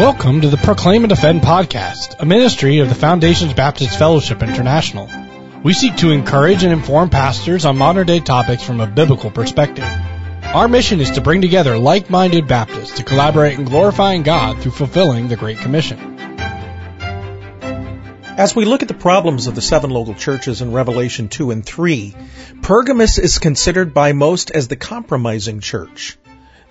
Welcome to the Proclaim and Defend podcast, a ministry of the Foundations Baptist Fellowship International. We seek to encourage and inform pastors on modern day topics from a biblical perspective. Our mission is to bring together like-minded Baptists to collaborate in glorifying God through fulfilling the Great Commission. As we look at the problems of the seven local churches in Revelation 2 and 3, Pergamos is considered by most as the compromising church.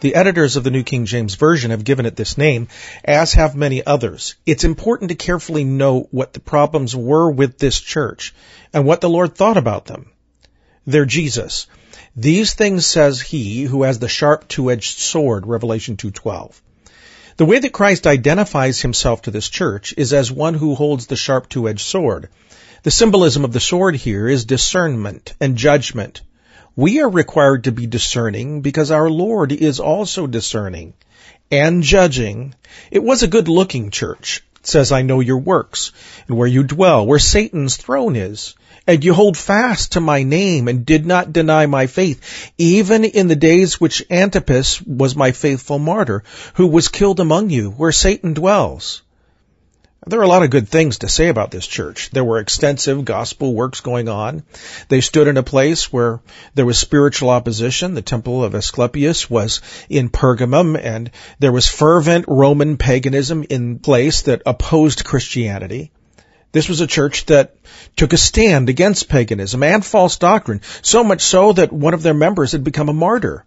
The editors of the New King James Version have given it this name, as have many others. It's important to carefully note what the problems were with this church and what the Lord thought about them. They're Jesus. These things says he who has the sharp two-edged sword, Revelation 2.12. The way that Christ identifies himself to this church is as one who holds the sharp two-edged sword. The symbolism of the sword here is discernment and judgment. We are required to be discerning because our Lord is also discerning and judging. It was a good looking church. It says, I know your works and where you dwell, where Satan's throne is. And you hold fast to my name and did not deny my faith, even in the days which Antipas was my faithful martyr, who was killed among you, where Satan dwells. There are a lot of good things to say about this church. There were extensive gospel works going on. They stood in a place where there was spiritual opposition. The temple of Asclepius was in Pergamum and there was fervent Roman paganism in place that opposed Christianity. This was a church that took a stand against paganism and false doctrine, so much so that one of their members had become a martyr.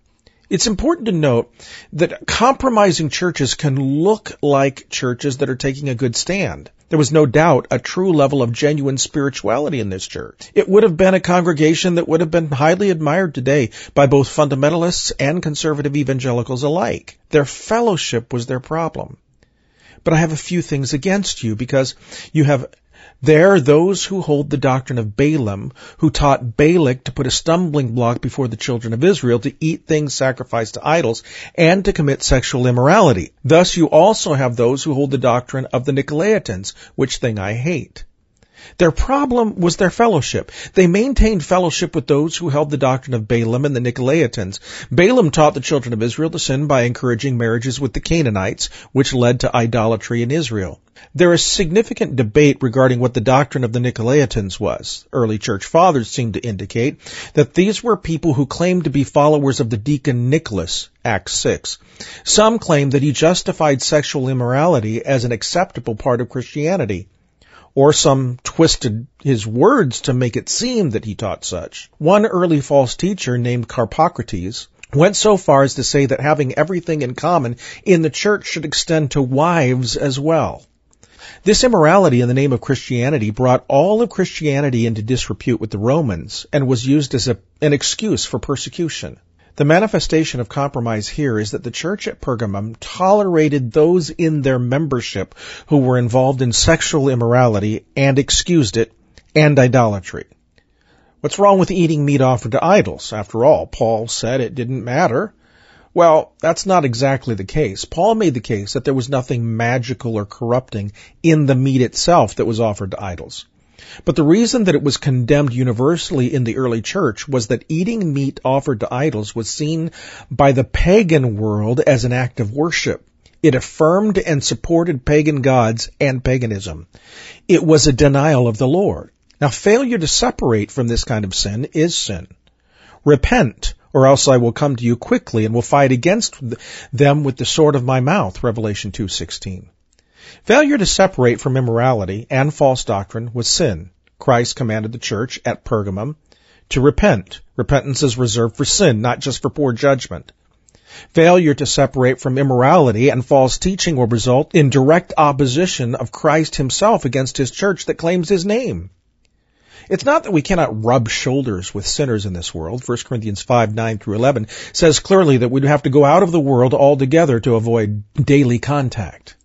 It's important to note that compromising churches can look like churches that are taking a good stand. There was no doubt a true level of genuine spirituality in this church. It would have been a congregation that would have been highly admired today by both fundamentalists and conservative evangelicals alike. Their fellowship was their problem. But I have a few things against you because you have there, are those who hold the doctrine of Balaam, who taught Balak to put a stumbling block before the children of Israel to eat things sacrificed to idols and to commit sexual immorality. Thus you also have those who hold the doctrine of the Nicolaitans, which thing I hate. Their problem was their fellowship. They maintained fellowship with those who held the doctrine of Balaam and the Nicolaitans. Balaam taught the children of Israel to sin by encouraging marriages with the Canaanites, which led to idolatry in Israel. There is significant debate regarding what the doctrine of the Nicolaitans was. Early church fathers seem to indicate that these were people who claimed to be followers of the deacon Nicholas, Acts 6. Some claim that he justified sexual immorality as an acceptable part of Christianity or some twisted his words to make it seem that he taught such. One early false teacher named Carpocrates went so far as to say that having everything in common in the church should extend to wives as well. This immorality in the name of Christianity brought all of Christianity into disrepute with the Romans and was used as a, an excuse for persecution. The manifestation of compromise here is that the church at Pergamum tolerated those in their membership who were involved in sexual immorality and excused it and idolatry. What's wrong with eating meat offered to idols? After all, Paul said it didn't matter. Well, that's not exactly the case. Paul made the case that there was nothing magical or corrupting in the meat itself that was offered to idols. But the reason that it was condemned universally in the early church was that eating meat offered to idols was seen by the pagan world as an act of worship. It affirmed and supported pagan gods and paganism. It was a denial of the Lord. Now failure to separate from this kind of sin is sin. Repent, or else I will come to you quickly and will fight against them with the sword of my mouth, Revelation 2:16. Failure to separate from immorality and false doctrine was sin. Christ commanded the church at Pergamum to repent. Repentance is reserved for sin, not just for poor judgment. Failure to separate from immorality and false teaching will result in direct opposition of Christ himself against his church that claims his name. It's not that we cannot rub shoulders with sinners in this world. 1 Corinthians 5, 9 through 11 says clearly that we'd have to go out of the world altogether to avoid daily contact.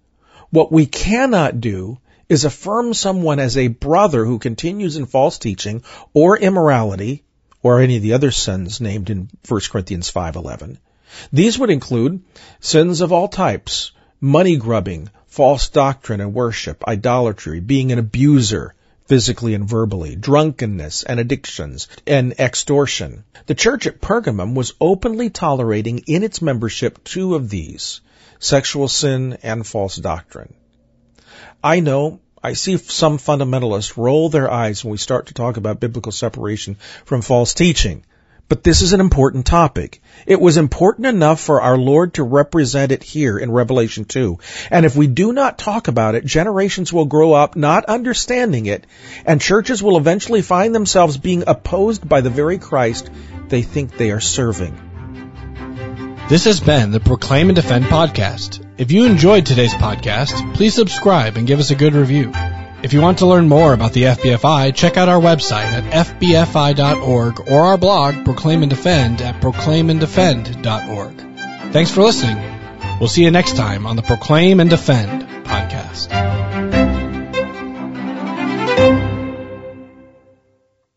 What we cannot do is affirm someone as a brother who continues in false teaching or immorality or any of the other sins named in 1 Corinthians 5:11. These would include sins of all types: money grubbing, false doctrine and worship, idolatry, being an abuser, physically and verbally, drunkenness and addictions, and extortion. The church at Pergamum was openly tolerating in its membership two of these sexual sin, and false doctrine. I know I see some fundamentalists roll their eyes when we start to talk about biblical separation from false teaching. But this is an important topic. It was important enough for our Lord to represent it here in Revelation 2. And if we do not talk about it, generations will grow up not understanding it, and churches will eventually find themselves being opposed by the very Christ they think they are serving. This has been the Proclaim and Defend podcast. If you enjoyed today's podcast, please subscribe and give us a good review. If you want to learn more about the FBFI, check out our website at fbfi.org or our blog, Proclaim and Defend, at proclaimanddefend.org. Thanks for listening. We'll see you next time on the Proclaim and Defend podcast.